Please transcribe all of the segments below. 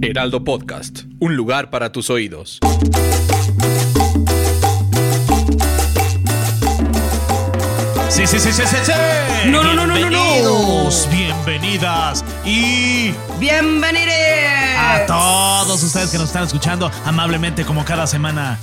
Heraldo Podcast, un lugar para tus oídos. Sí, sí, sí, sí, sí, sí. No, no, no, no, no, no. Bienvenidos, bienvenidas y ¡Bienvenidos! a todos ustedes que nos están escuchando amablemente como cada semana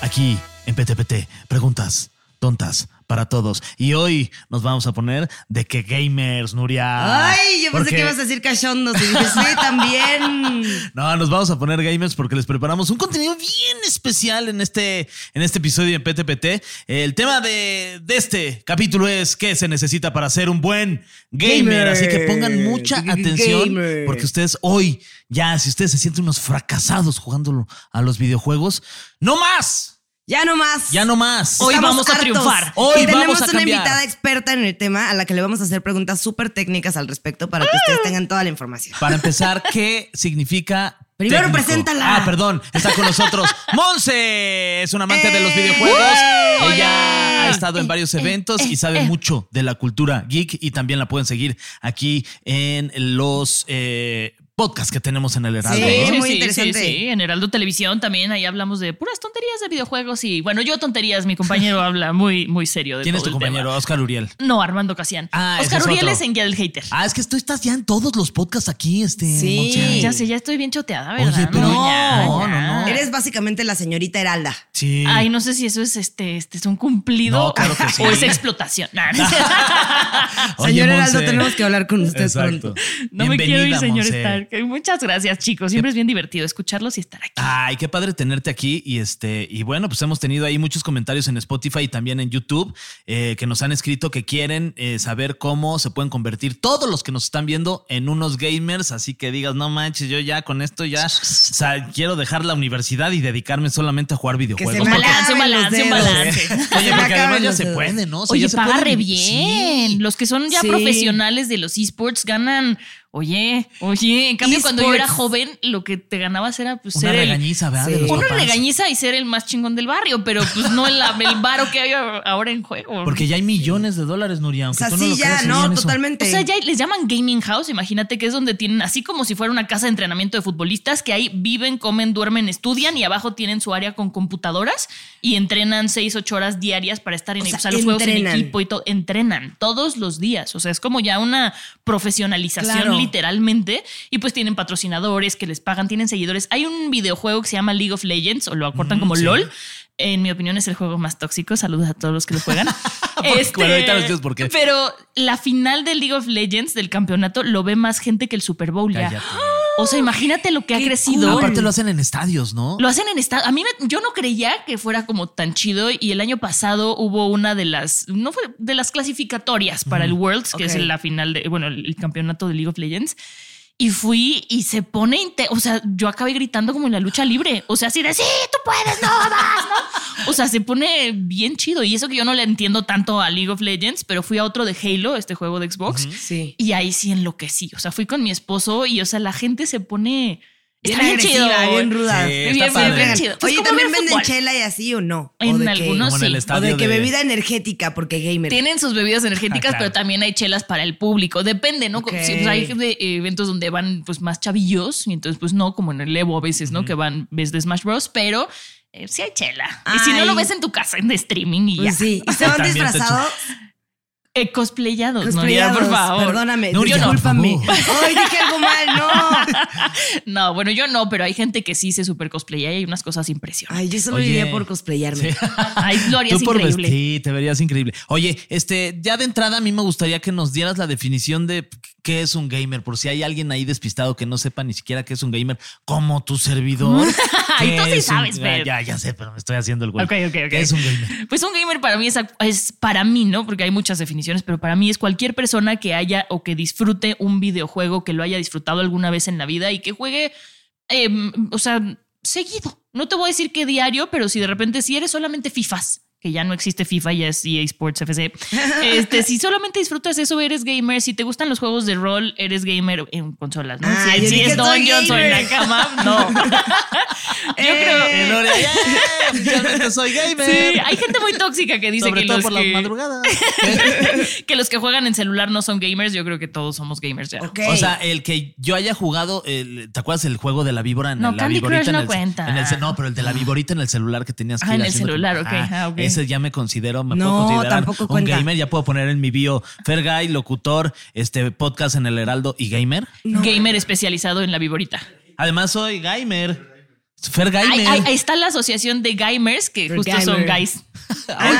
aquí en PTPT. Preguntas tontas para todos. Y hoy nos vamos a poner de que gamers, Nuria. Ay, yo pensé que ibas a decir cachondos. Y dije, sí, también. No, nos vamos a poner gamers porque les preparamos un contenido bien especial en este, en este episodio en PTPT. El tema de, de este capítulo es qué se necesita para ser un buen gamer. Gamer. Así que pongan mucha atención gamer. porque ustedes hoy, ya, si ustedes se sienten unos fracasados jugando a los videojuegos, no más. Ya no más. Ya no más. Hoy Estamos vamos a hartos. triunfar. Hoy y tenemos vamos a una cambiar. invitada experta en el tema a la que le vamos a hacer preguntas súper técnicas al respecto para que ustedes tengan toda la información. Para empezar, ¿qué significa? Primero técnico? preséntala. Ah, perdón, está con nosotros. Monse es una amante de los videojuegos. ¡Eh! Ella ha estado en varios eventos y sabe mucho de la cultura geek y también la pueden seguir aquí en los eh, podcasts que tenemos en el Heraldo. Sí, ¿no? muy interesante. Sí, sí, en Heraldo Televisión también ahí hablamos de puras tonterías de videojuegos y bueno, yo tonterías, mi compañero habla muy muy serio de ¿Quién es tu el tema. compañero? Oscar Uriel. No, Armando Casian. Ah, Oscar es Uriel otro. es en Guía del Hater. Ah, es que tú estás ya en todos los podcasts aquí, este. Sí. Ya sé, ya estoy bien choteada, Oye, ¿verdad? pero- no, ya. no, no. Eres básicamente la señorita Heralda. Sí. Ay, no sé si eso es este, este es un cumplido No, claro que sí. o es explotación. Nah, no, es cierto. Oye, Señor Heraldo, tenemos que hablar con usted Exacto. pronto. No me quiero ir, Bienvenida, señor Monse. Stark. Muchas gracias, chicos. Siempre es bien divertido escucharlos y estar aquí. Ay, qué padre tenerte aquí. Y este, y bueno, pues hemos tenido ahí muchos comentarios en Spotify y también en YouTube eh, que nos han escrito que quieren eh, saber cómo se pueden convertir todos los que nos están viendo en unos gamers. Así que digas, no manches, yo ya con esto ya o sea, quiero dejar la universidad y dedicarme solamente a jugar videojuegos. Un Porque- balance, un balance, un balance. Oye, Se porque además ya se puede, ¿no? O sea, Oye, ya se paga puede- re bien. Sí. Los que son ya Sí. profesionales de los esports ganan. Oye, oye, en cambio, cuando yo era joven, lo que te ganabas era pues, Una ser el. regañiza, ¿verdad? Sí. De los Una papás. regañiza y ser el más chingón del barrio, pero pues no el, el varo que hay ahora en juego. Porque ya hay millones de dólares, Nuria. O Aunque sea, tú no sí, lo ya, creas, no, eso. totalmente. O sea, ya les llaman gaming house, imagínate que es donde tienen, así como si fuera una casa de entrenamiento de futbolistas, que ahí viven, comen, duermen, estudian y abajo tienen su área con computadoras y entrenan seis, ocho horas diarias para estar en O o sea, sea, los juegos en entrenan. equipo y todo. Entrenan todos los días. O sea, es como ya una profesionalización Claro. Literalmente. Y pues tienen patrocinadores que les pagan, tienen seguidores. Hay un videojuego que se llama League of Legends, o lo acortan como sí. LOL. En mi opinión es el juego más tóxico. Saludos a todos los que lo juegan. Este, Bueno, ahorita por qué. Pero la final del League of Legends del campeonato lo ve más gente que el Super Bowl ya. O sea, imagínate lo que ha crecido. cool. Aparte lo hacen en estadios, ¿no? Lo hacen en estado. A mí me- yo no creía que fuera como tan chido y el año pasado hubo una de las no fue de las clasificatorias para el Worlds, que es la final de bueno, el campeonato de League of Legends. Y fui y se pone, o sea, yo acabé gritando como en la lucha libre. O sea, así de, sí, tú puedes, no más, ¿no? O sea, se pone bien chido. Y eso que yo no le entiendo tanto a League of Legends, pero fui a otro de Halo, este juego de Xbox. Sí. Y ahí sí enloquecí. O sea, fui con mi esposo y, o sea, la gente se pone. Bien Está bien chido. agresiva, bien ruda. Sí, Bien, está bien, padre. bien chido. Pues Oye, como ¿también venden fútbol. chela y así o no? En ¿O de algunos sí. estadio O de que de- bebida energética, porque gamer. Tienen sus bebidas energéticas, Ah, claro. pero también hay chelas para el público. Depende, ¿no? Sí, pues hay de- eventos donde van pues más chavillos y entonces pues no, como en el Evo a veces, ¿no? Que van ves de Smash Bros. Pero eh, sí hay chela. Y si no lo ves en tu casa, en streaming y Pues ya. sí. ¿Y se van disfrazados? Eh, cosplayados, ¿no? Cosplayados, por favor. Perdóname, Nuria, discúlpame. Ay, dije algo mal, no. No, bueno, yo no, pero hay gente que sí se super cosplaya y hay unas cosas impresionantes. Ay, yo solo Oye. iría por cosplayarme. Ay, lo harías Tú por increíble. vestir, te verías increíble. Oye, este, ya de entrada a mí me gustaría que nos dieras la definición de qué es un gamer, por si hay alguien ahí despistado que no sepa ni siquiera qué es un gamer, como tu servidor. ¿qué tú sí un- sabes, ya, Fer. ya, ya sé, pero me estoy haciendo el güey. Ok, ok, ok. ¿Qué es un gamer? Pues un gamer para mí es, es para mí, ¿no? Porque hay muchas definiciones, pero para mí es cualquier persona que haya o que disfrute un videojuego, que lo haya disfrutado alguna vez en la vida y que juegue, eh, o sea, seguido. No te voy a decir que diario, pero si de repente si eres solamente FIFAs, que ya no existe FIFA, ya es EA Sports FC. Este, si solamente disfrutas eso, eres gamer. Si te gustan los juegos de rol, eres gamer en consolas, ¿no? Ah, si yo es soy Dungeons o en la cama, no. Yo creo. Eh, Gloria, ¡yeah! Oficialmente soy gamer. Sí, hay gente muy tóxica que dice Sobre que todo los por las que, madrugadas. que los que juegan en celular no son gamers. Yo creo que todos somos gamers ya. O sea, el que yo haya jugado, el- ¿te acuerdas el juego de la víbora en No, la Candy viborita Crush en no el, cuenta. en el no, pero el de la viborita en el celular que tenías que Ah, ir en el celular, ok, Ajá, ah, ok. Ya me considero, me No, puedo considerar tampoco un cuenta. gamer. Ya puedo poner en mi bio Fergay, locutor, este podcast en el Heraldo y gamer. Gamer especializado en la viborita. Además soy gamer. Fer Gamer. Ahí, ahí- ahí está la asociación de gamers que justo son gamer. guys. Ah,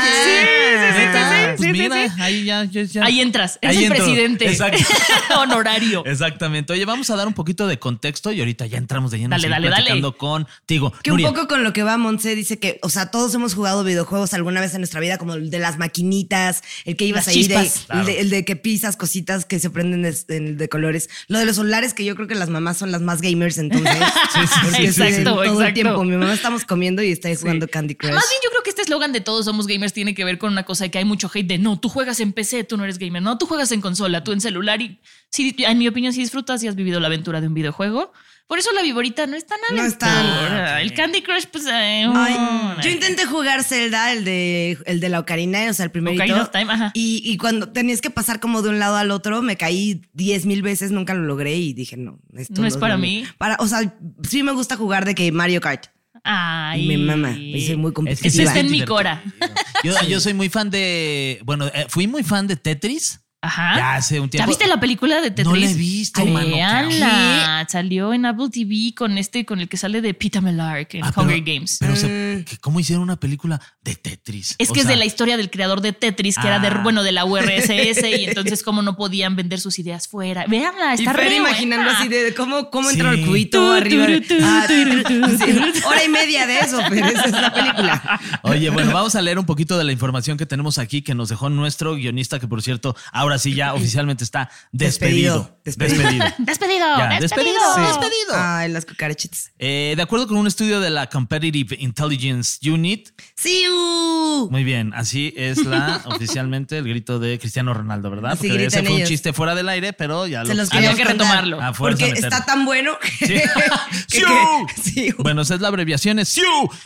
pues sí, sí, mira, sí. ahí ya, ya- ya. Ahí entras. Eres Ahí el entro. presidente. Exacto. Honorario. Exactamente. Oye, vamos a dar un poquito de contexto y ahorita ya entramos de lleno Dale, dale, platicando contigo. Que un poco con lo que va Monse dice que, o sea, todos hemos jugado videojuegos alguna vez en nuestra vida, como el de las maquinitas, el que ibas Las ahí, de, el, de, el de que pisas cositas que se prenden de, de- de colores. Lo de los celulares, que yo creo que las mamás son las más gamers entonces. Exacto, sí, todo exacto. el tiempo. Mi mamá estamos comiendo y está ahí jugando Candy Crush. Más bien yo creo que este eslogan de todos somos gamers tiene que ver con una cosa de que hay mucho hate de no, tú juegas en PC, tú no eres gamer, no, tú juegas en consola, tú en celular y sí, en mi opinión si disfrutas y has vivido la aventura de un videojuego. Por eso la viborita no es tan No es tan- aventura. El Candy Crush pues eh, Ay, yo intenté jugar Zelda, el de, el de la Ocarina, o sea, el primerito. Ocarina of Time, ajá. Y, y cuando tenías que pasar como de un lado al otro, me caí diez mil veces, nunca lo logré y dije, no, esto No es para mí. Para, o sea, sí me gusta jugar de que Mario Kart. Ay. Mi mamá, soy muy Eso competitiva. está en mi cora. Yo, yo soy muy fan de. Bueno, eh, fui muy fan de Tetris. Ajá. Ya hace un tiempo. ¿Ya viste la película de Tetris? No la he visto, mano. Salió en Apple TV con este, con el que sale de Peter Mellark en Ah, pero- Hunger Games. Pero se- que ¿cómo hicieron una película de Tetris? Es O que es de la historia del creador de Tetris, que era de, Ah. bueno, de la URSS, y entonces cómo no podían vender sus ideas fuera. Véanla, Y está re imaginando así de cómo, cómo Sí. entró el cubito arriba. Ah, hora y media de eso, pero esa es la película. Oye, bueno, vamos a leer un poquito de la información que tenemos aquí que nos dejó nuestro guionista, que por cierto, ahora sí ya oficialmente está despedido. Despedido. Despedido. Despedido, Ya, despedido. despedido. Despedido. Ay, las cucarachitas. Eh, de acuerdo con un estudio de la Competitive Intelligence Unit, Sí, uh. muy bien, así es la oficialmente el grito de Cristiano Ronaldo, ¿verdad? Así Porque ese fue un chiste fuera del aire, pero ya Se lo los Había que retomarlo. A Porque meterlo. está tan bueno que, Sí. que- sí. Bueno, esa es la abreviación, es SIU.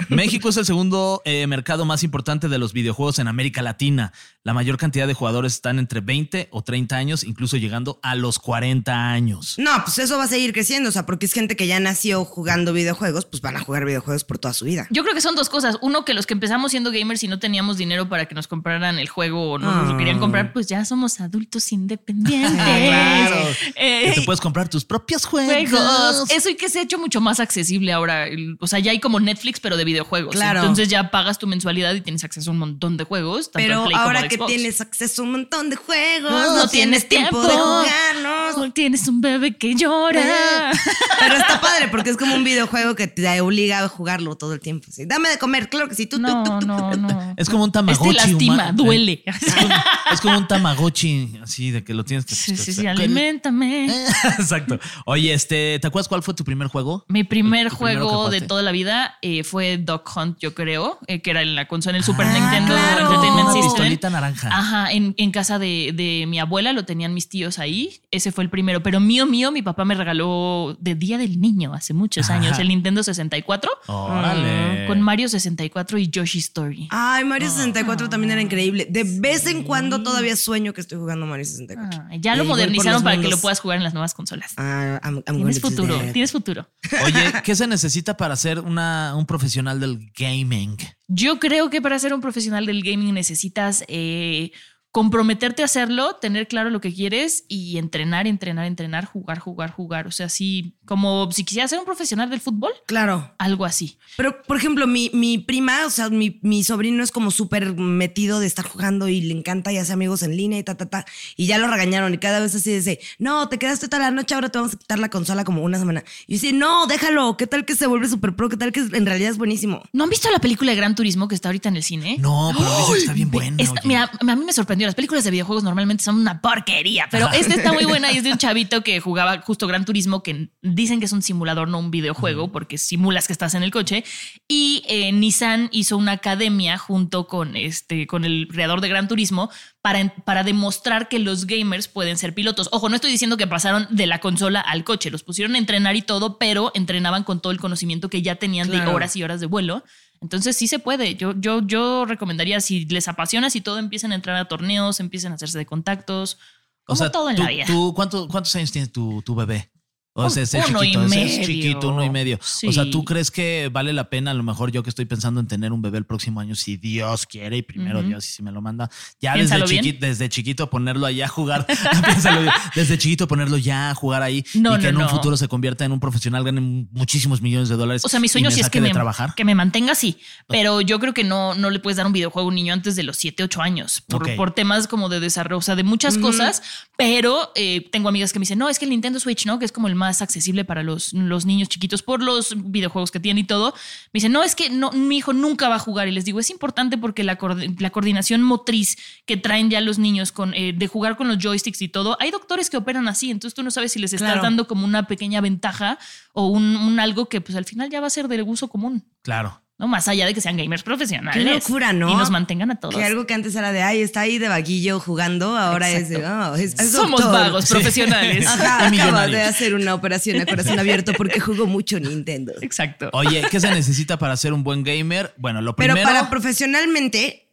México es el segundo eh, mercado más importante de los videojuegos en América Latina. La mayor cantidad de jugadores están entre 20 o 30 años, incluso llegando a los 40 años. No, pues eso va a seguir creciendo, o sea, porque es gente que ya nació jugando videojuegos, pues van a jugar videojuegos por toda su vida. Yo creo que son dos cosas. Uno, que los que empezamos siendo gamers y no teníamos dinero para que nos compraran el juego o no nos lo querían comprar, pues ya somos adultos independientes. Claro. Eh, Que te puedes comprar tus propios juegos. juegos. Eso y que se ha hecho mucho más accesible ahora. O sea, ya hay como Netflix, pero de videojuegos. Claro. Entonces ya pagas tu mensualidad y tienes acceso a un montón de juegos. tanto Pero en Play como ahora que Xbox. tienes acceso a un montón de juegos, No, no, tienes tiempo, de jugarlos. No tienes un bebé que llora. Pero está padre porque es como un videojuego que te obliga a jugarlo todo el tiempo. Sí, Dame de comer, claro que sí. Tú, No, tú, tú. no, no. Es como un tamagotchi. Este lastima, humano. duele. Es como, es como un tamagotchi, así de que lo tienes que. Sí, sí, sí, aliméntame. Exacto. Oye, este, ¿te acuerdas cuál fue tu primer juego? Mi primer ¿Tu primero que juego de toda la vida eh, fue Duck Hunt, yo creo, eh, que era en la consola, en el Super Ah, Nintendo claro. Entertainment System. pistolita naranja. Ajá, en, en casa de, de mi abuela lo tenían mis tíos ahí. Ese fue el primero. Pero mío, mío, mi papá me regaló de Día del Niño hace muchos años Ajá. el Nintendo 64 Órale. con Mario 64 y Yoshi Story. Ay, Mario 64 también era increíble. De vez en cuando todavía sueño que estoy jugando Mario 64. Ah, ya lo modernizaron para que lo puedas jugar en las nuevas consolas. Ah, I'm- I'm Tienes futuro, tienes futuro. Oye, ¿qué se necesita para ser una, un profesional del gaming? Yo creo que para ser un profesional del gaming necesitas eh, comprometerte a hacerlo, tener claro lo que quieres y entrenar, entrenar, entrenar, jugar, jugar, jugar. O sea, así como si quisieras ser un profesional del fútbol, Claro. algo así. Pero, por ejemplo, mi, mi prima, o sea, mi, mi sobrino es como súper metido de estar jugando y le encanta y hace amigos en línea y ta, ta, ta. Y ya lo regañaron y cada vez así dice, no, te quedaste toda la noche, ahora te vamos a quitar la consola como una semana. Y yo dice, no, déjalo, ¿qué tal que se vuelve súper pro? ¿Qué tal que en realidad es buenísimo? ¿No han visto la película de Gran Turismo que está ahorita en el cine? No, pero está bien buena. Esta- oye. mira, a mí me sorprendió. Las películas de videojuegos normalmente son una porquería, pero esta está muy buena y es de un chavito que jugaba justo Gran Turismo, que dicen que es un simulador, no un videojuego, porque simulas que estás en el coche. Y eh, Nissan hizo una academia junto con, este, con el creador de Gran Turismo para, para demostrar que los gamers pueden ser pilotos. Ojo, no estoy diciendo que pasaron de la consola al coche, los pusieron a entrenar y todo, pero entrenaban con todo el conocimiento que ya tenían de horas y horas de vuelo. Entonces sí se puede. Yo, yo, yo recomendaría, si les apasiona, si todo, empiecen a entrar a torneos, empiecen a hacerse de contactos. Como todo en tú- la vida. tú, ¿cuánto- ¿cuántos años tiene tu, tu bebé? O sea, ese chiquito, es chiquito, uno y medio. O sea. ¿tú crees que vale la pena? A lo mejor yo que estoy pensando en tener un bebé el próximo año, si Dios quiere y primero. Dios y si me lo manda, ya desde, chiqui- desde chiquito ponerlo allá a jugar, piénsalo bien. desde chiquito ponerlo ya a jugar ahí No, y que no, en un no. futuro se convierta en un profesional, gane muchísimos millones de dólares. O sea, mi sueño sí es que me, trabajar. que me mantenga así, pero yo creo que no, no le puedes dar un videojuego a un niño antes de los 7, 8 años por, temas como de desarrollo, o sea, de muchas cosas, pero eh, tengo amigas que me dicen, no, es que el Nintendo Switch, ¿no? Que es como el más accesible para los, los niños chiquitos por los videojuegos que tiene y todo. Me dicen, no, es que no, mi hijo nunca va a jugar. Y les digo, es importante porque la, la coordinación motriz que traen ya los niños con, eh, de jugar con los joysticks y todo, hay doctores que operan así, entonces tú no sabes si les estás Claro. dando como una pequeña ventaja o un, un algo que pues al final ya va a ser del uso común. Claro. No más allá de que sean gamers profesionales. Qué locura, ¿no? Y nos mantengan a todos. Que algo que antes era de, ay, está ahí de vaguillo jugando, ahora es de, Exacto. oh, es, es Somos doctor". vagos profesionales. Ajá, acaba de hacer una operación a corazón abierto porque jugó mucho Nintendo. Exacto. Oye, ¿qué se necesita para ser un buen gamer? Bueno, lo Pero primero. para profesionalmente,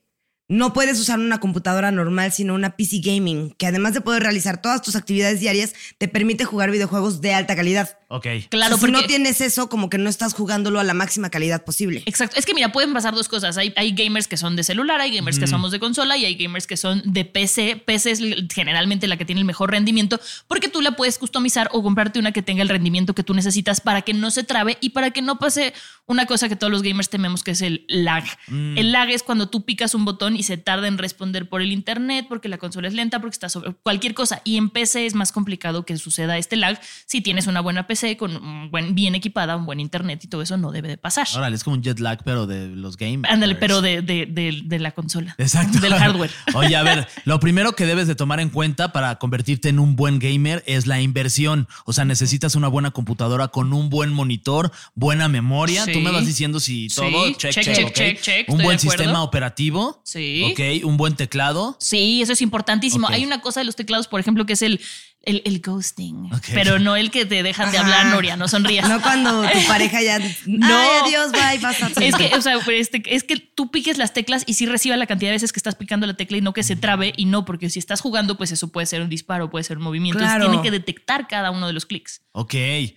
no puedes usar una computadora normal, sino una PC Gaming, que además de poder realizar todas tus actividades diarias, te permite jugar videojuegos de alta calidad. Ok. Claro, O sea, si porque no tienes eso, como que no estás jugándolo a la máxima calidad posible. Exacto. Es que mira, pueden pasar dos cosas. Hay, hay gamers que son de celular, hay gamers que somos de consola y hay gamers que son de PC. PC es generalmente la que tiene el mejor rendimiento porque tú la puedes customizar o comprarte una que tenga el rendimiento que tú necesitas para que no se trabe y para que no pase una cosa que todos los gamers tememos que es el lag. El lag es cuando tú picas un botón y se tarda en responder por el internet, porque la consola es lenta, porque está sobre cualquier cosa. Y en PC es más complicado que suceda este lag si tienes una buena PC con un buen, bien equipada, un buen internet y todo eso no debe de pasar. Órale, es como un jet lag, pero de los gamers. Ándale, pero de, de, de- de la consola. Exacto. Del hardware. Oye, a ver, lo primero que debes de tomar en cuenta para convertirte en un buen gamer es la inversión. O sea, necesitas una buena computadora con un buen monitor, buena memoria. Sí. Tú me vas diciendo si Sí, todo, check, check, check, check, check, check, Un buen sistema operativo. Sí. Ok, un buen teclado. Sí, eso es importantísimo. Hay una cosa de los teclados, por ejemplo, que es el, el, el ghosting. Pero no el que te dejan de Ajá. hablar, Noria, no sonrías. No cuando tu pareja ya. No. Ay, adiós, bye, a Es que, o sea, este, es que tú piques las teclas y sí reciba la cantidad de veces que estás picando la tecla y no que se trabe y no, porque si estás jugando, pues eso puede ser un disparo, puede ser un movimiento. Entonces Claro. tiene que detectar cada uno de los clics. Ok.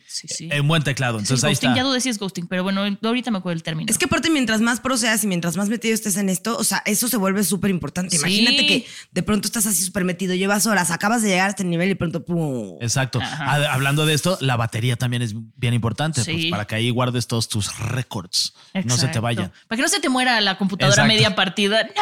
Sí, sí. Eh, Un buen teclado. Sí, Entonces ahí ghosting, está. ya dudé si es ghosting, pero bueno, ahorita me acuerdo el término. Es que aparte, mientras más pro seas y mientras más metido estés en esto, o sea, eso se vuelve súper importante. Sí. Imagínate que de pronto estás así súper metido, llevas horas, acabas de llegar a este nivel y de pronto. Exacto. Ajá. Hablando de esto, la batería también es bien importante Sí. pues, para que ahí guardes todos tus récords. No se te vayan. Para que no se te muera la computadora Exacto. media partida.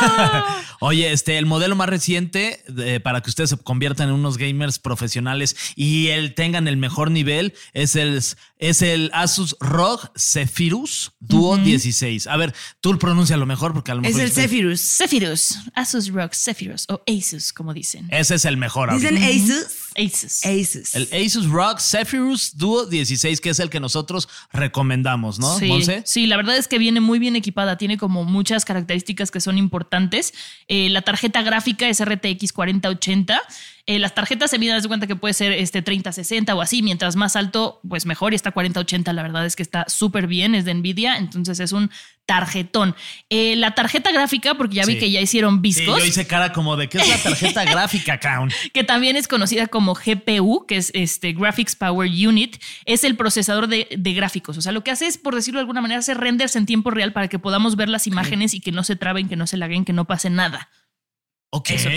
¡No! Oye, este, el modelo más reciente para que ustedes se conviertan en unos gamers profesionales y el, tengan el mejor nivel es el, es el Asus ROG Zephyrus Duo 16. A ver, tú pronuncia lo mejor porque a lo Es mejor. el estoy- Zephyrus. Zephyrus, Asus ROG Zephyrus o Asus, como dicen. Ese es el mejor. ahorita. Dicen Asus. Asus. El Asus ROG Zephyrus Duo 16, que es el que nosotros recomendamos, ¿no? Sí, Monse? sí, la verdad es que viene muy bien equipada, tiene como muchas características que son importantes. Eh, la tarjeta gráfica es RTX 4080. Eh, las tarjetas se miden, de cuenta que puede ser este 3060 o así, mientras más alto, pues mejor. Y esta 4080, la verdad es que está súper bien, es de Nvidia, entonces es un tarjetón. Eh, la tarjeta gráfica, porque ya vi Sí. que ya hicieron Sí, viscos. yo hice cara como de ¿qué es la tarjeta gráfica, Count? que también es conocida como GPU, que es este Graphics Power Unit, es el procesador de, de gráficos. O sea, lo que hace es, por decirlo de alguna manera, hacer renders en tiempo real para que podamos ver las imágenes y que no se traben, que no se laguen, que no pase nada. Ok. Eso,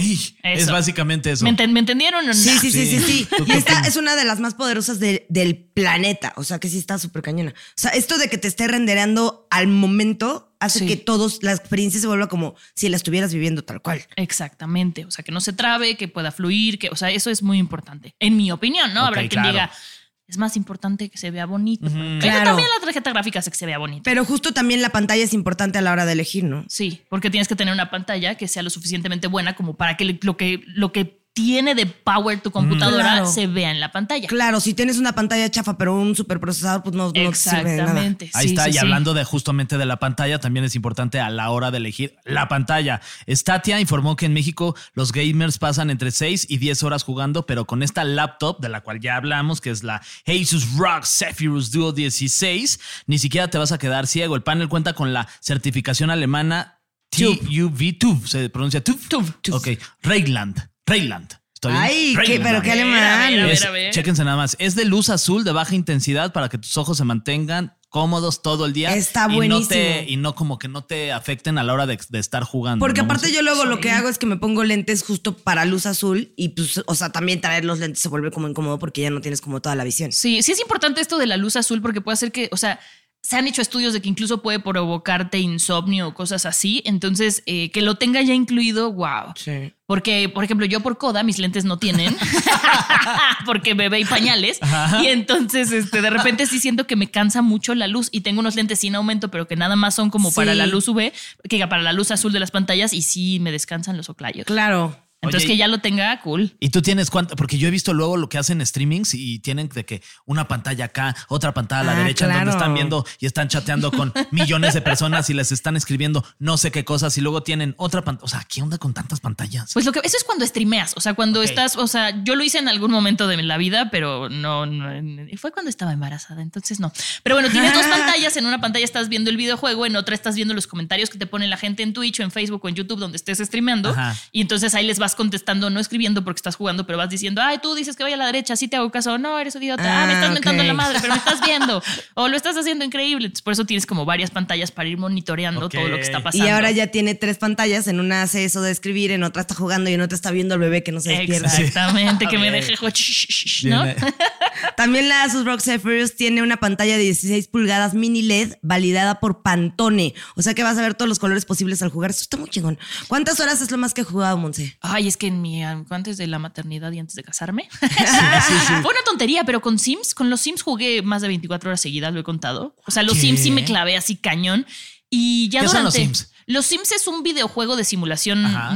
Es básicamente eso. ¿Me, enten- me entendieron o no? Sí, sí, sí, sí, sí. ¿Tú Y esta es una de las más poderosas de- del planeta. O sea, que sí está súper cañona. O sea, esto de que te esté rendereando al momento hace Sí. que todos, la experiencia se vuelva como si la estuvieras viviendo tal cual. Exactamente, o sea, que no se trabe, que pueda fluir, que, o sea, eso es muy importante, en mi opinión, ¿no? Habrá quien claro. diga, es más importante que se vea bonito. Pero Claro. también la tarjeta gráfica hace que se vea bonito. Pero justo también la pantalla es importante a la hora de elegir, ¿no? Sí, porque tienes que tener una pantalla que sea lo suficientemente buena como para que lo que, lo que tiene de power tu computadora Claro. se vea en la pantalla. Claro, si tienes una pantalla chafa pero un superprocesador, pues no, no te sirve de nada. Exactamente. Ahí sí, está, sí, y sí. hablando de justamente de la pantalla, también es importante a la hora de elegir la pantalla. Statia informó que en México los gamers pasan entre 6 y 10 horas jugando, pero con esta laptop de la cual ya hablamos, que es la Asus ROG Zephyrus Duo 16, ni siquiera te vas a quedar ciego. El panel cuenta con la certificación alemana TUV, TUV, se pronuncia TUV. TÜV. Ok, Rayland, Rayland. ¿Estoy bien? Ay, qué, pero qué A ver, alemán. a ver, a ver. Es- Chéquense nada más. Es de luz azul de baja intensidad para que tus ojos se mantengan cómodos todo el día. Está y No te, buenísimo. y no como que no te afecten a la hora de, de estar jugando. Porque ¿no? aparte yo luego lo que hago es que me pongo lentes justo para luz azul y pues, o sea, también traer los lentes se vuelve como incómodo porque ya no tienes como toda la visión. Sí, sí es importante esto de la luz azul porque puede hacer que, o sea, se han hecho estudios de que incluso puede provocarte insomnio o cosas así. Entonces, eh, que lo tenga ya incluido, wow. Sí. Porque, por ejemplo, yo por coda mis lentes no tienen, porque bebé y pañales. Y entonces, este, de repente sí siento que me cansa mucho la luz y tengo unos lentes sin aumento, pero que nada más son como Sí. para la luz UV, que para la luz azul de las pantallas y sí me descansan los oclayos. Claro. Entonces, Oye, que ya lo tenga, cool. Y tú tienes cuánto, porque yo he visto luego lo que hacen streamings y tienen de que una pantalla acá, otra pantalla a la Ah, derecha, en donde claro. están viendo y están chateando con millones de personas y les están escribiendo no sé qué cosas y luego tienen otra pantalla. O sea, ¿qué onda con tantas pantallas? Pues lo que eso es cuando streameas, o sea, cuando estás, o sea, yo lo hice en algún momento de la vida, pero no, no fue cuando estaba embarazada, entonces no. Pero bueno, tienes dos pantallas, en una pantalla estás viendo el videojuego, en otra estás viendo los comentarios que te pone la gente en Twitch o en Facebook o en YouTube donde estés streameando Ajá. y entonces ahí les vas contestando, no escribiendo porque estás jugando, pero vas diciendo, "Ay, tú dices que vaya a la derecha, sí te hago caso." No, eres idiota. Ah, me Ah, estás ok. mentando la madre, pero me estás viendo o lo estás haciendo increíble. Entonces, por eso tienes como varias pantallas para ir monitoreando todo lo que está Y pasando. ahora ya tiene tres pantallas, en una hace eso de escribir, en otra está jugando y en otra está viendo al bebé que no se despierta. Exactamente, que me deje, ¿no? También la Asus ROG Zephyrus tiene una pantalla de 16 pulgadas mini LED validada por Pantone. O sea que vas a ver todos los colores posibles al jugar. Esto está muy chingón. ¿Cuántas horas es lo más que he jugado, Monse? Ay, es que en mi antes de la maternidad y antes de casarme. Fue una tontería, pero con Sims, con los Sims jugué más de 24 horas seguidas, lo he contado. O sea, los ¿Qué? Sims sí me clavé así cañón. Y ya ¿Qué son durante. los Sims? Los Sims es un videojuego de simulación. Ajá.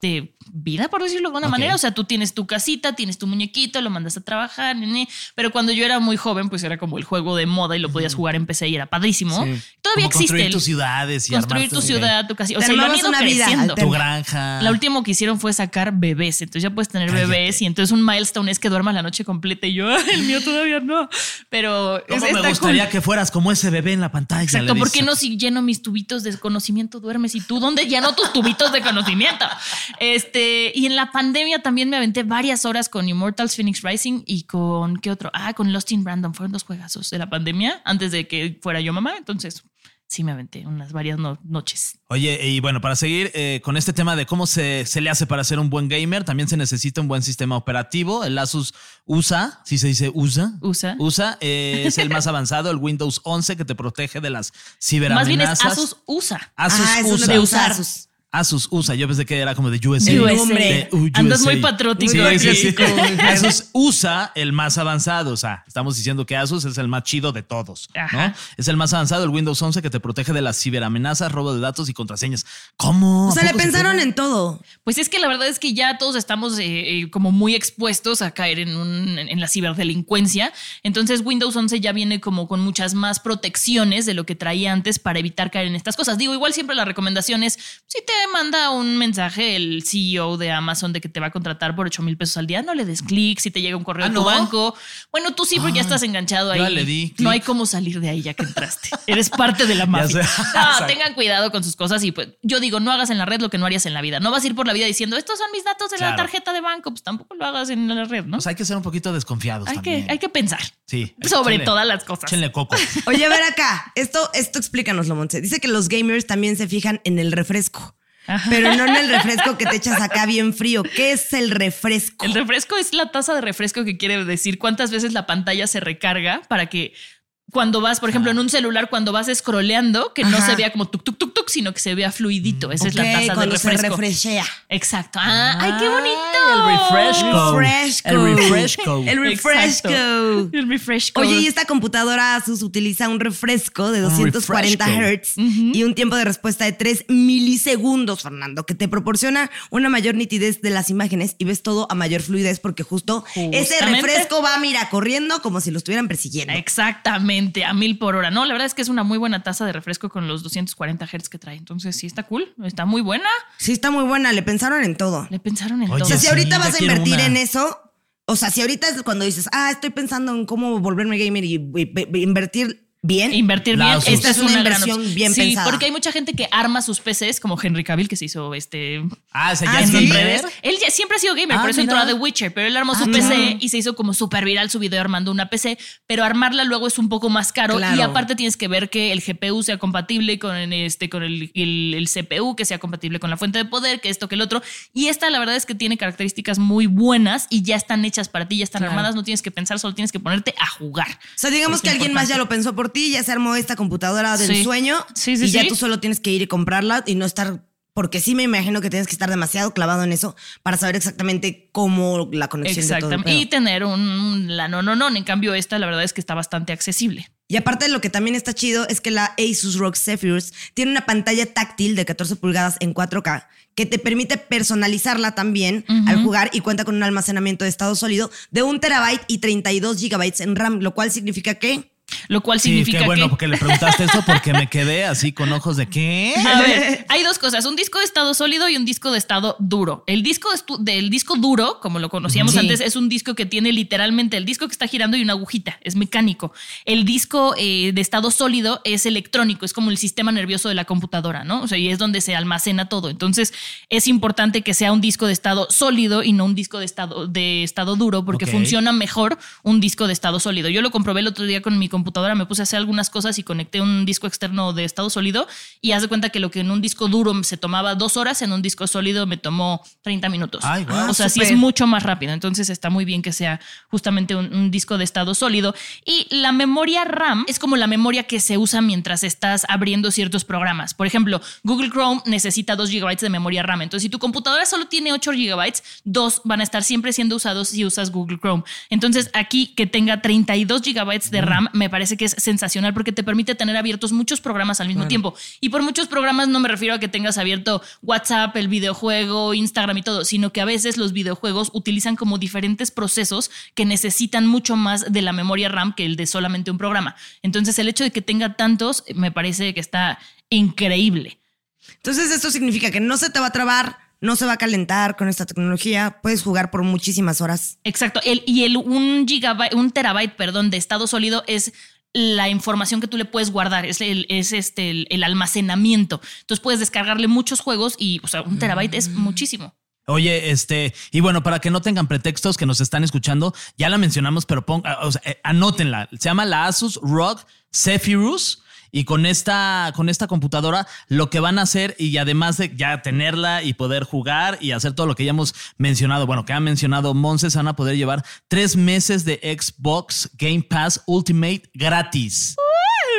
De vida, por decirlo de alguna manera. O sea, tú tienes tu casita, tienes tu muñequito, lo mandas a trabajar, nene. pero cuando yo era muy joven, pues era como el juego de moda y lo podías jugar en PC y era padrísimo. Todavía Como existe construir el tus ciudades y construir tu ciudad, tu casita. O sea, lo han ido una vida creciendo. alterna. tu granja. La última que hicieron fue sacar bebés. Entonces ya puedes tener Cállate. bebés y entonces un milestone es que duermas la noche completa y yo, "Ay, el mío todavía no. Pero ¿Cómo es, me gustaría cool. que fueras como ese bebé en la pantalla? Exacto, ¿por qué no si lleno mis tubitos de conocimiento duermes y tú dónde lleno tus tubitos de conocimiento? Este, y en la pandemia también me aventé varias horas con Immortals Phoenix Rising y con ¿qué otro? Ah, con Lost in Random, fueron dos juegazos de la pandemia antes de que fuera yo mamá, entonces sí me aventé unas varias no- noches. Oye, y bueno, para seguir eh, con este tema de cómo se, se le hace para ser un buen gamer, también se necesita un buen sistema operativo. El Asus USA, si se dice USA. USA. USA eh, es el más avanzado, el Windows 11 que te protege de las Más ciberamenazas. bien es Asus USA. Asus Ah, es USA. Asus. Asus USA. Yo pensé que era como de USA. USA. hombre. De, uh, Andas USA. muy patriótico Sí, aquí. sí, sí. Asus USA, el más avanzado. O sea, estamos diciendo que Asus es el más chido de todos. ¿no? Ajá. Es el más avanzado, el Windows 11 que te protege de las ciberamenazas, robo de datos y contraseñas. ¿Cómo? O sea, ¿A le se pensaron en todo. Pues es que la verdad es que ya todos estamos eh, eh, como muy expuestos a caer en, un, en la ciberdelincuencia. Entonces Windows 11 ya viene como con muchas más protecciones de lo que traía antes para evitar caer en estas cosas. Digo, igual siempre la recomendación es, si te manda un mensaje el CEO de Amazon de que te va a contratar por 8 mil pesos al día, no le des clic. Si te llega un correo Ah, de tu ¿no? banco, bueno, tú sí, porque ya estás enganchado ahí. ya le di clic. no hay cómo salir de ahí ya que entraste. Eres parte de la mafia. No, tengan cuidado con sus cosas y pues yo digo, no hagas en la red lo que no harías en la vida. No vas a ir por la vida diciendo, estos son mis datos de la tarjeta de banco, pues tampoco lo hagas en la red, ¿no? Pues hay que ser un poquito desconfiados hay, también. que, hay que pensar Sí. sobre todas las cosas. Échenle coco. Oye, a ver acá. Esto, esto explícanoslo, Montse. Dice que los gamers también se fijan en el refresco. Pero no en el refresco que te echas acá bien frío. ¿Qué es el refresco? El refresco es la taza de refresco que quiere decir cuántas veces la pantalla se recarga para que cuando vas, por ejemplo, en un celular, cuando vas scrolleando, que no se vea como tuk, tuk, tuk, tuk, sino que se vea fluidito. Esa es la Ok, taza de cuando se refresco. refreshea. Exacto. Ah, ¡Ay, qué bonito! el refresco. Refresco. El refresco. El refresco. El refresco. Oye, y esta computadora Asus utiliza un refresco de 240 refresco. Hz y un tiempo de respuesta de 3 milisegundos, Fernando, que te proporciona una mayor nitidez de las imágenes y ves todo a mayor fluidez porque justo ese refresco va, mira, corriendo como si lo estuvieran persiguiendo. Exactamente, a mil por hora. No, la verdad es que es una muy buena taza de refresco con los 240 Hz que trae. Entonces, sí está cool, está muy buena. Sí, está muy buena, le pensaron en todo. Le pensaron en Oye, O sea, todo. si ahorita vas a invertir una. en eso, o sea, si ahorita es cuando dices, ah, estoy pensando en cómo volverme gamer y, y- y- invertir bien. Invertir La bien, Asus. esta es una una, gran inversión opción. bien sí, pensada. porque hay mucha gente que arma sus PCs, como Henry Cavill, que se hizo este. Ah, o sea, Ah, ya es ¿sí? gamer. Él ya siempre ha sido gamer, Ah, por eso entró a The Witcher, pero él armó su Ah, PC y se hizo como súper viral su video armando una PC, pero armarla luego es un poco más caro Claro. y aparte tienes que ver que el GPU sea compatible con, este, con el, el- el CPU, que sea compatible con la fuente de poder, que esto, que el otro. Y esta la verdad es que tiene características muy buenas y ya están hechas para ti, ya están Claro. armadas, no tienes que pensar, solo tienes que ponerte a jugar. O sea, digamos Es que alguien más ya lo pensó por ti, ya se armó esta computadora del Sí. sueño Sí, sí, y ya tú solo tienes que ir y comprarla y no estar porque sí me imagino que tienes que estar demasiado clavado en eso para saber exactamente cómo la conexión de todo. Y tener un, la no, no, no. En cambio, esta la verdad es que está bastante accesible. Y aparte de lo que también está chido es que la Asus ROG Zephyrus tiene una pantalla táctil de 14 pulgadas en 4K que te permite personalizarla también al jugar y cuenta con un almacenamiento de estado sólido de un terabyte y 32 gigabytes en RAM, lo cual significa que Lo cual Sí, significa qué bueno, que. porque le preguntaste esto porque me quedé así con ojos de qué. A ver, hay dos cosas, un disco de estado sólido y un disco de estado duro. El disco del disco duro, como lo conocíamos Sí. antes, es un disco que tiene literalmente el disco que está girando y una agujita, es mecánico. El disco eh, de estado sólido es electrónico, es como el sistema nervioso de la computadora, ¿no? O sea, y es donde se almacena todo. Entonces, es importante que sea un disco de estado sólido y no un disco de estado, de estado duro, porque funciona mejor un disco de estado sólido. Yo lo comprobé el otro día con mi computadora, me puse a hacer algunas cosas y conecté un disco externo de estado sólido y haz de cuenta que lo que en un disco duro se tomaba dos horas, en un disco sólido me tomó 30 minutos. Ay, guau. o sea, sí súper. es mucho más rápido. Entonces está muy bien que sea justamente un, un disco de estado sólido. Y la memoria RAM es como la memoria que se usa mientras estás abriendo ciertos programas. Por ejemplo, Google Chrome necesita 2 GB de memoria RAM. Entonces, si tu computadora solo tiene 8 GB, dos van a estar siempre siendo usados si usas Google Chrome. Entonces, aquí que tenga 32 GB de RAM me parece que es sensacional porque te permite tener abiertos muchos programas al mismo tiempo. Y por muchos programas no me refiero a que tengas abierto WhatsApp, el videojuego, Instagram y todo, sino que a veces los videojuegos utilizan como diferentes procesos que necesitan mucho más de la memoria RAM que el de solamente un programa. Entonces, el hecho de que tenga tantos me parece que está increíble. Entonces esto significa que no se te va a trabar, no se va a calentar con esta tecnología, puedes jugar por muchísimas horas. Exacto. El, y el un gigabyte, un terabyte, perdón, de estado sólido es la información que tú le puedes guardar, es, el, es este, el, el almacenamiento. Entonces puedes descargarle muchos juegos y, o sea, un terabyte es muchísimo. Oye, este, y bueno, para que no tengan pretextos que nos están escuchando, ya la mencionamos, pero pon- o sea, eh, anótenla. Se llama la Asus ROG Zephyrus. Y con esta, con esta computadora, lo que van a hacer, y además de ya tenerla y poder jugar y hacer todo lo que ya hemos mencionado, bueno, que ha mencionado Monse, se van a poder llevar tres meses de Xbox Game Pass Ultimate gratis.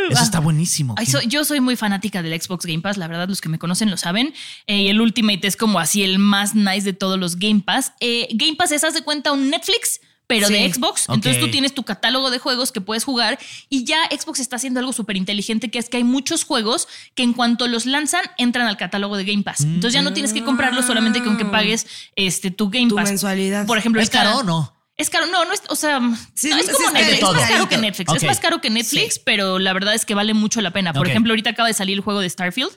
Eso está buenísimo. Ay, yo soy muy fanática del Xbox Game Pass, la verdad, los que me conocen lo saben. Eh, y el Ultimate es como así el más nice de todos los Game Pass. Eh, Game Pass es, haz de cuenta, un Netflix. Pero Sí. de Xbox, entonces tú tienes tu catálogo de juegos que puedes jugar y ya Xbox está haciendo algo súper inteligente que es que hay muchos juegos que en cuanto los lanzan entran al catálogo de Game Pass. Entonces ya no tienes que comprarlos solamente con que pagues este, tu Game Tu Pass. mensualidad. Por ejemplo, ¿Es caro o no? Es caro, no, no es, o sea, Sí, no, es como Netflix, es más caro que. Netflix, es más caro que Netflix, pero la verdad es que vale mucho la pena. Por ejemplo, ahorita acaba de salir el juego de Starfield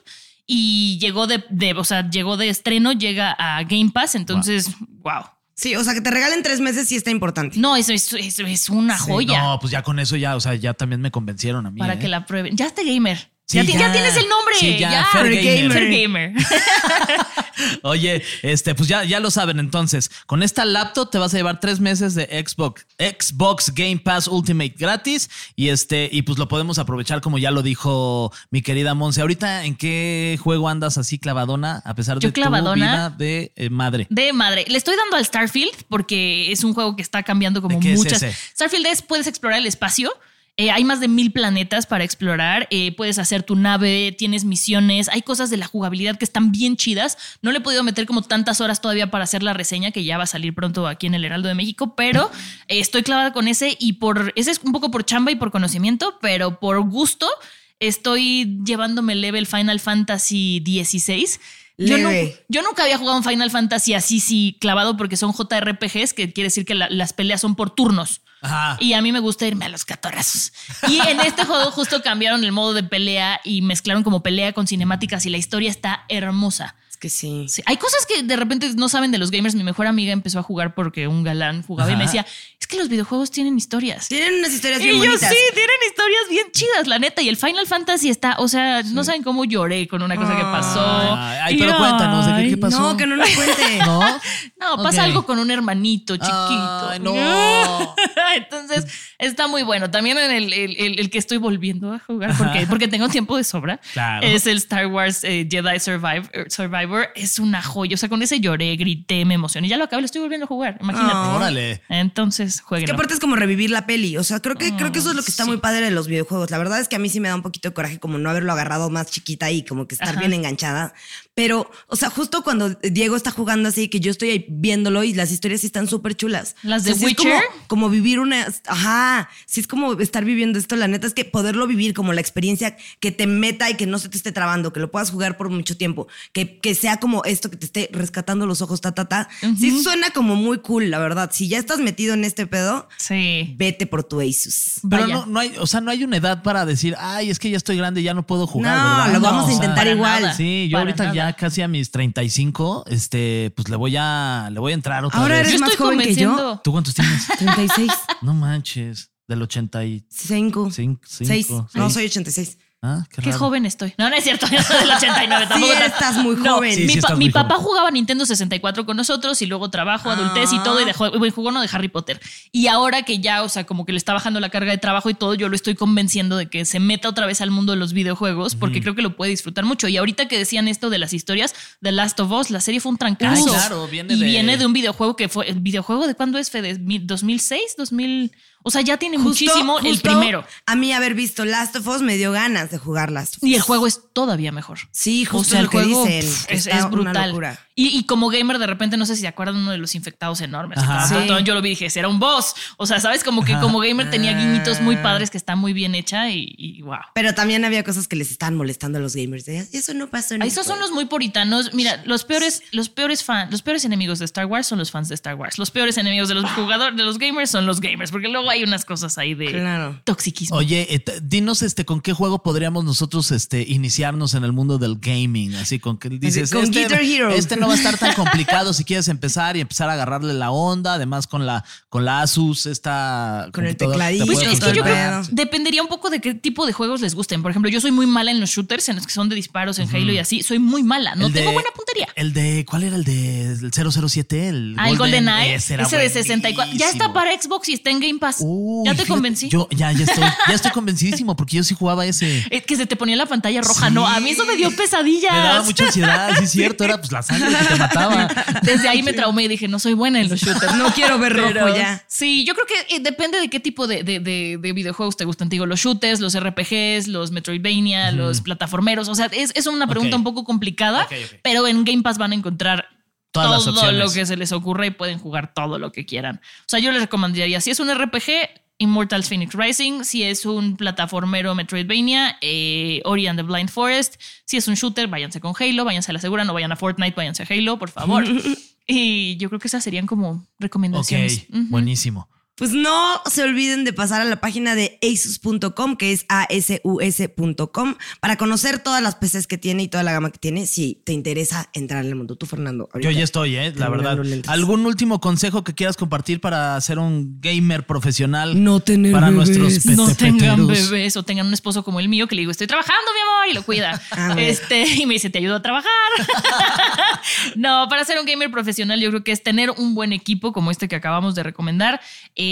y llegó de, de- o sea, llegó de estreno, llega a Game Pass, entonces, wow. Sí, o sea, que te regalen tres meses sí está importante. No, eso es, es- es una joya No, pues ya con eso ya, o sea, ya también me convencieron a mí. para ¿eh? que la prueben. Ya está gamer. Sí, ya, ti- ya ya. tienes el nombre. Sí, ya, ya. Fair Gamer. Fair gamer. Oye, este, pues ya, ya lo saben entonces. Con esta laptop te vas a llevar tres meses de Xbox, Xbox Game Pass Ultimate gratis. Y este, y pues lo podemos aprovechar, como ya lo dijo mi querida Monse. Ahorita, ¿en qué juego andas así clavadona? A pesar de Yo tu clavadona. vida de eh, madre. De madre. Le estoy dando al Starfield porque es un juego que está cambiando como ¿De qué es muchas. ese? Starfield es puedes explorar el espacio. Eh, hay más de mil planetas para explorar. eh, puedes hacer tu nave, tienes misiones. Hay cosas de la jugabilidad que están bien chidas. No le he podido meter como tantas horas todavía para hacer la reseña que ya va a salir pronto aquí en el Heraldo de México, pero eh, estoy clavada con ese y por ese es un poco por chamba y por conocimiento, pero por gusto estoy llevándome level Final Fantasy XVI. Yo, no- yo nunca había jugado un Final Fantasy así, sí, clavado, porque son JRPGs, que quiere decir que la- las peleas son por turnos. Y a mí me gusta irme a los catorrazos. Y en este juego justo cambiaron el modo de pelea y mezclaron como pelea con cinemáticas y la historia está hermosa. Es que sí. Sí, hay cosas que de repente no saben de los gamers. Mi mejor amiga empezó a jugar porque un galán jugaba y me decía, es que los videojuegos tienen historias. Tienen unas historias Y bien yo bonitas. sí, tienen historias bien chidas, la neta. Y el Final Fantasy está, o sea, no saben cómo lloré con una cosa que pasó. Ay, ay, Y pero cuéntanos, ¿de qué, qué ay, pasó? No, que no nos cuente. ¿No? No, pasa algo con un hermanito chiquito. Ay, no. Entonces, está muy bueno. También en el, el- el- el que estoy volviendo a jugar, porque, porque tengo tiempo de sobra, Claro. es el Star Wars eh, Jedi Survivor, Survivor. Es una joya. O sea, con ese lloré, grité, me emocioné. Ya lo acabé, lo estoy volviendo a jugar. Imagínate. Ah. Órale. Entonces, jueguen. Que aparte es como revivir la peli. O sea, creo que, creo que eso es lo que está sí. muy padre de los videojuegos. La verdad es que a mí sí me da un poquito de coraje como no haberlo agarrado más chiquita y como que estar Ajá. bien enganchada. Pero, o sea, justo cuando Diego está jugando así, que yo estoy ahí viéndolo y las historias sí están súper chulas. Las de O sea, sí es Witcher. como, como vivir una. Ajá. Sí es como estar viviendo esto. La neta es que poderlo vivir como la experiencia que te meta y que no se te esté trabando, que lo puedas jugar por mucho tiempo, que, que sea como esto que te esté rescatando los ojos, ta, ta, ta. Sí suena como muy cool, la verdad. Si ya estás metido en este pedo, Sí. vete por tu Asus. Pero Vaya. no, no hay, o sea, no hay una edad para decir, ay, es que ya estoy grande, ya no puedo jugar, No, ¿verdad? lo vamos a o sea, intentar igual. nada. Sí, yo Para ahorita nada. ya casi a mis 35, este, pues le voy a, le voy a entrar otra Ahora vez. eres Yo más joven que yo. ¿Tú cuántos tienes? 36. no manches, del 85. 5. Cinco, 6. cinco, No, seis. soy 86. Ah, qué, joven estoy. No, no es cierto. Yo soy del 89. Tampoco Sí, estás muy No, joven. Sí, mi sí, pa- estás mi muy papá jugaba Nintendo 64 con nosotros y luego trabajo, adultez y Ah. todo. Y dejó, bueno, jugó uno de Harry Potter. Y ahora que ya, o sea, como que le está bajando la carga de trabajo y todo, yo lo estoy convenciendo de que se meta otra vez al mundo de los videojuegos porque creo que lo puede disfrutar mucho. Y ahorita que decían esto de las historias, The Last of Us, la serie fue un trancazo. Ay, claro, viene y de- viene de un videojuego que fue. ¿El videojuego de cuándo es, Fede? ¿2006? ¿2000? O sea, ya tiene Justo- muchísimo el primero. A mí haber visto Last of Us me dio ganas de jugar Last of Us. Y el juego es todavía mejor. Sí, O justo sea, lo el que juego dicen. pf, que es, es una brutal. locura. Y, y como gamer, de repente, no sé si se acuerdan uno de los infectados enormes. Sí. Yo lo vi y dije, era un boss. O sea, ¿sabes? Como que como gamer tenía guiñitos muy padres que está muy bien hecha y, y wow. Pero también había cosas que les estaban molestando a los gamers. de, Eso no pasó en Ah, Esos son juego". los muy puritanos. Mira, los peores, los peores fans, los peores enemigos de Star Wars son los fans de Star Wars. Los peores enemigos de los jugadores, de los gamers son los gamers, porque luego hay unas cosas ahí de Claro. toxiquismo. Oye, eh, dinos este con qué juego podríamos nosotros este iniciarnos en el mundo del gaming, así con que dices con este, Guitar Hero. este no va a estar tan complicado si quieres empezar y empezar a agarrarle la onda. Además, con la, con la Asus, esta. Con el tecladito, puede Pues es que yo creo pedo. dependería un poco de qué tipo de juegos les gusten. Por ejemplo, yo soy muy mala en los shooters, en los que son de disparos en Halo y así. Soy muy mala. No El de- tengo buena puntería. El de. ¿Cuál era el de el 007? El Ah, el Golden Eye, Ese, ese, de 64. Ya está para Xbox y está en Game Pass. Uy, ya te fíjate, convencí. Yo ya, ya estoy, ya estoy convencidísimo porque yo sí jugaba ese. Es que se te ponía la pantalla roja, ¿no? A mí eso me dio pesadillas. Me daba mucha ansiedad, sí es cierto, era pues la sangre que te mataba. Desde ahí me traumé y dije, no soy buena en los shooters. No quiero ver rojo Pero- ya. Sí, yo creo que eh, depende de qué tipo de, de- de- de videojuegos te gustan. Digo, los shooters, los RPGs, los Metroidvania, los plataformeros. O sea, es, es una pregunta un poco complicada, pero en Game Pass van a encontrar Todas todo lo que se les ocurra y pueden jugar todo lo que quieran. O sea, yo les recomendaría, si es un RPG, Immortals Phoenix Rising. Si es un plataformero Metroidvania, eh, Ori and the Blind Forest. Si es un shooter, váyanse con Halo, váyanse a la segura, no vayan a Fortnite, váyanse a Halo, por favor. y yo creo que esas serían como Ok, recomendaciones. Ujú. buenísimo. Pues no se olviden de pasar a la página de asus.com, que es asus.com, para conocer todas las PCs que tiene y toda la gama que tiene, si te interesa entrar en el mundo. Tú, Fernando. Yo ya estoy, ¿eh? La verdad. ¿Algún último consejo que quieras compartir para ser un gamer profesional? No tener Para bebés. nuestros no tengan bebés o tengan un esposo como el mío que le digo, estoy trabajando, mi amor, y lo cuida. Ah, este, y me dice, te ayudo a trabajar. no, para ser un gamer profesional, yo creo que es tener un buen equipo como este que acabamos de recomendar, eh,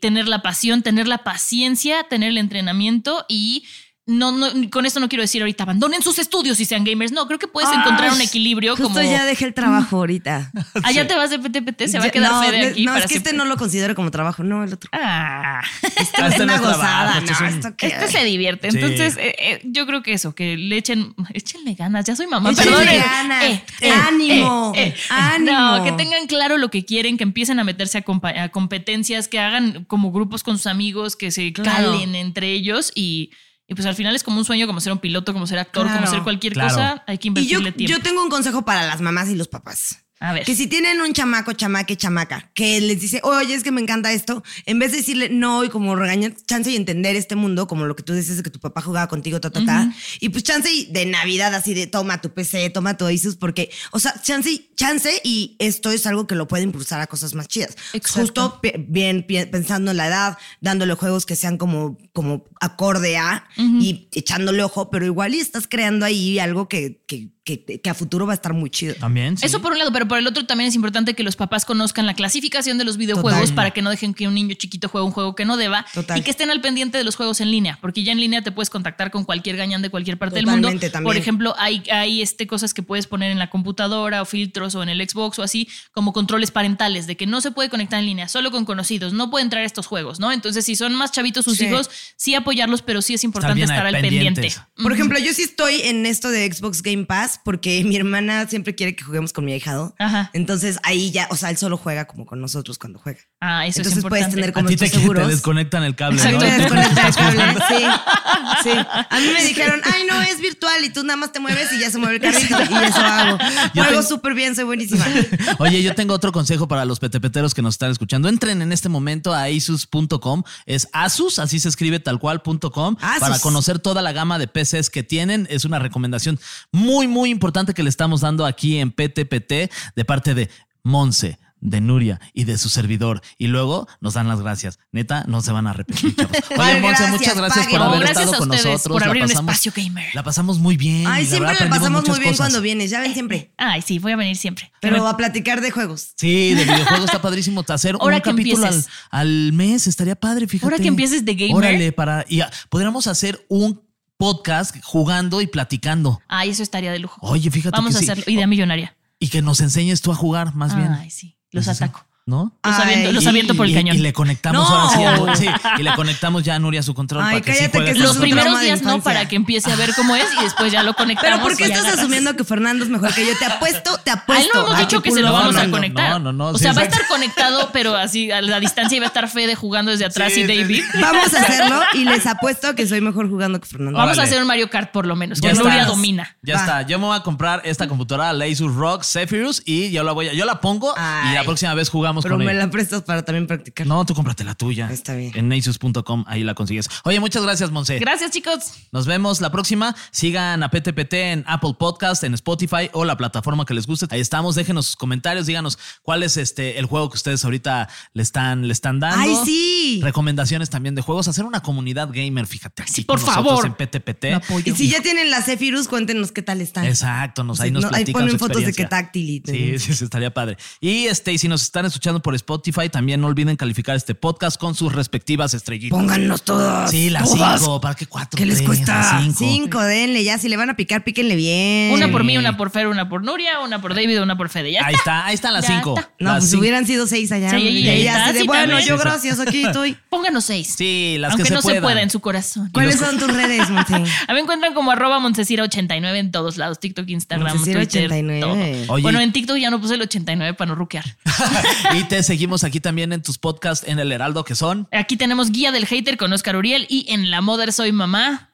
tener la pasión, tener la paciencia, tener el entrenamiento y. No, no, con esto no quiero decir ahorita abandonen sus estudios y sean gamers. No, creo que puedes encontrar un equilibrio Justo como. ya dejé el trabajo ahorita. Allá te vas de PTPT, se va a quedar no, Fede aquí. No, para es que este no lo considero como trabajo, no, el otro. Ah. Este Ah, es este no una es trabajo, gozada, es no, un- esto. Este se divierte. Sí. Entonces, eh, eh, yo creo que eso, que le echen, échenle ganas. Ya soy mamá, Échenle perdón. ganas. Ánimo, ánimo. No, que tengan claro lo que quieren, que empiecen a meterse a, compa- a competencias, que hagan como grupos con sus amigos, que se Claro. calen entre ellos y, y pues al final es como un sueño, como ser un piloto, como ser actor, Claro. como ser cualquier Claro. cosa. Hay que Y yo, invertirle tiempo. yo tengo un consejo para las mamás y los papás. A ver. Que si tienen un chamaco, chamaque, chamaca, que les dice, oye, es que me encanta esto, en vez de decirle no y como regañar, chance y entender este mundo, como lo que tú dices de que tu papá jugaba contigo, ta, ta, ta, y pues chance y de Navidad así de toma tu PC, toma tu Asus, porque, o sea, chance, y- chance y esto es algo que lo puede impulsar a cosas más chidas. Exacto. Justo bien pensando en la edad, dándole juegos que sean como, como acorde a y echándole ojo, pero igual y estás creando ahí algo que, que, que, que a futuro va a estar muy chido. También. sí. Eso por un lado, pero por el otro también es importante que los papás conozcan la clasificación de los videojuegos Total. para que no dejen que un niño chiquito juegue un juego que no deba Total. y que estén al pendiente de los juegos en línea, porque ya en línea te puedes contactar con cualquier gañán de cualquier parte del mundo. También. Por ejemplo, hay, hay este, cosas que puedes poner en la computadora o filtros o en el Xbox o así, como controles parentales, de que no se puede conectar en línea, solo con conocidos, no puede entrar a estos juegos, ¿no? Entonces, si son más chavitos sus Sí. hijos, sí apoyarlos, pero sí es importante estar al pendiente. Por ejemplo, yo sí estoy en esto de Xbox Game Pass porque mi hermana siempre quiere que juguemos con mi ahijado. Ajá. Entonces ahí ya, o sea, él solo juega como con nosotros cuando juega. Ah, eso Entonces es puedes tener A como ti te, estos te seguros. desconectan el cable, Exacto. ¿no? Me Tú desconecta el cable. Sí, sí. A mí me dijeron, ay, no, es virtual y tú nada más te mueves y ya se mueve el carrito y eso hago. Yo Juego tengo- súper bien, soy buenísima. Oye, yo tengo otro consejo para los petepeteros que nos están escuchando. Entren en este momento a asus.com. Es Asus, así se escribe tal cual, punto com, Asus. para conocer toda la gama de PCs que tienen. Es una recomendación muy, muy importante que le estamos dando aquí en PTPT de parte de Monse. De Nuria y de su servidor. Y luego nos dan las gracias. Neta, no se van a arrepentir. Oye, ¿Cuál Monse, muchas gracias por haber gracias estado con nosotros. por La abrir un pasamos- espacio gamer. La pasamos muy bien. Ay, la siempre la pasamos muy bien cosas. cuando vienes, ya ven siempre. Ay, sí, voy a venir siempre. Pero a platicar de juegos. Sí, de videojuegos está padrísimo. Hacer Ahora un que capítulo al, mes estaría padre, fíjate. Ahora que empieces de gamer. Órale, para. Y podríamos hacer un podcast jugando y platicando. Ay, eso estaría de lujo. Oye, fíjate Vamos que a sí. hacerlo. Idea millonaria. Y que nos enseñes tú a jugar, más bien. Ay, sí. Los ataco. ¿No? Los Ay, aviento, los Y- aviento por el y- cañón. Y le conectamos No. ahora sí, a sí, y le conectamos ya a Nuria su control. Ay, para que sí cállate, que con eso Los primeros días no, para que empiece a ver cómo es y después ya lo conectamos. Pero ¿por qué estás agarras. asumiendo que Fernando es mejor que yo? Te apuesto, te A él apuesto. no hemos a dicho que se lo vamos a conectar. No, no, no, O sí, sea, va a estar conectado, pero así a la distancia y va a estar Fede jugando desde atrás Sí, y sí, David. Vamos a hacerlo y les apuesto que soy mejor jugando que Fernando. Vamos a hacer un Mario Kart por lo menos, Ya que Nuria está. domina. Ya está. Yo me voy a comprar esta computadora, la Asus ROG Zephyrus, y yo la voy a, yo la pongo y la próxima vez jugamos vamos Pero con me él. la prestas para también practicar. No, tú cómprate la tuya. Está bien. En nasius.com, ahí la consigues. Oye, muchas gracias, Monse. Gracias, chicos. Nos vemos la próxima. Sigan a PTPT en Apple Podcast, en Spotify o la plataforma que les guste. Ahí estamos. Déjenos sus comentarios. Díganos cuál es este el juego que ustedes ahorita le están, le están dando. ¡Ay, sí! Recomendaciones también de juegos. Hacer una comunidad gamer, fíjate. Aquí Sí, por con favor. En PTPT. Y si ya tienen la Zephyrus, cuéntenos qué tal están. Exacto, nos, ahí nos no, ahí platican ponen su fotos de qué táctil y- Sí, sí, sí, estaría padre. Y este, y si nos están escuchando por Spotify, también no olviden calificar este podcast con sus respectivas estrellitas. Póngannos todos. Sí, las todas. cinco. ¿Para qué cuatro? ¿Qué les tres, cuesta? Cinco. cinco. denle ya. Si le van a picar, píquenle bien. Una por mí, una por Fer, una por Nuria, una por David, una por Fede. Ya Ahí está, ahí están las Ya cinco. está. No, Las pues cinco. hubieran sido seis allá. Sí, y ahí ella está, así de, sí, bueno, yo gracias, aquí estoy. Pónganos seis. Sí, las Aunque que se no puedan. se pueda en su corazón. ¿Cuáles son tus redes, Monse? A mí me encuentran como arroba Montesira89 en todos lados, TikTok, Instagram, Twitter, Montesira89. todo. Oye. Bueno, en TikTok ya no puse el 89 para no ruquear. y te seguimos aquí también en tus podcasts en El Heraldo, que son. Aquí tenemos Guía del Hater con Oscar Uriel y en La Mother Soy Mamá,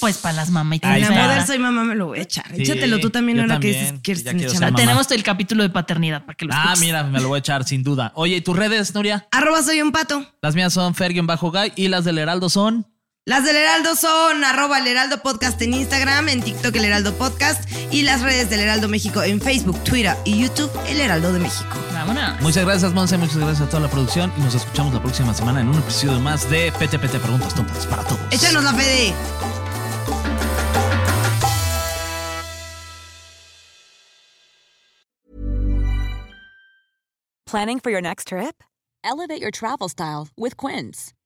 pues para las mamitas. En la moda soy mamá, me lo voy a echar. Sí, Échatelo tú también ahora que dices, quieres ya ser mamá. Tenemos el capítulo de paternidad para que lo Ah, escuches. mira, me lo voy a echar sin duda. Oye, ¿y tus redes, Nuria? Arroba soy un pato. Las mías son Ferguin-Guy y las del Heraldo son. Las del Heraldo son arroba el Heraldo Podcast en Instagram, en TikTok el Heraldo Podcast y las redes del Heraldo México en Facebook, Twitter y YouTube el Heraldo de México. Vámonos. Muchas gracias, Monse. Muchas gracias a toda la producción. Y nos escuchamos la próxima semana en un episodio más de PTPT Preguntas Tontas para todos. Échanos la Fede. Planning for your next trip? Elevate your travel style with Quince.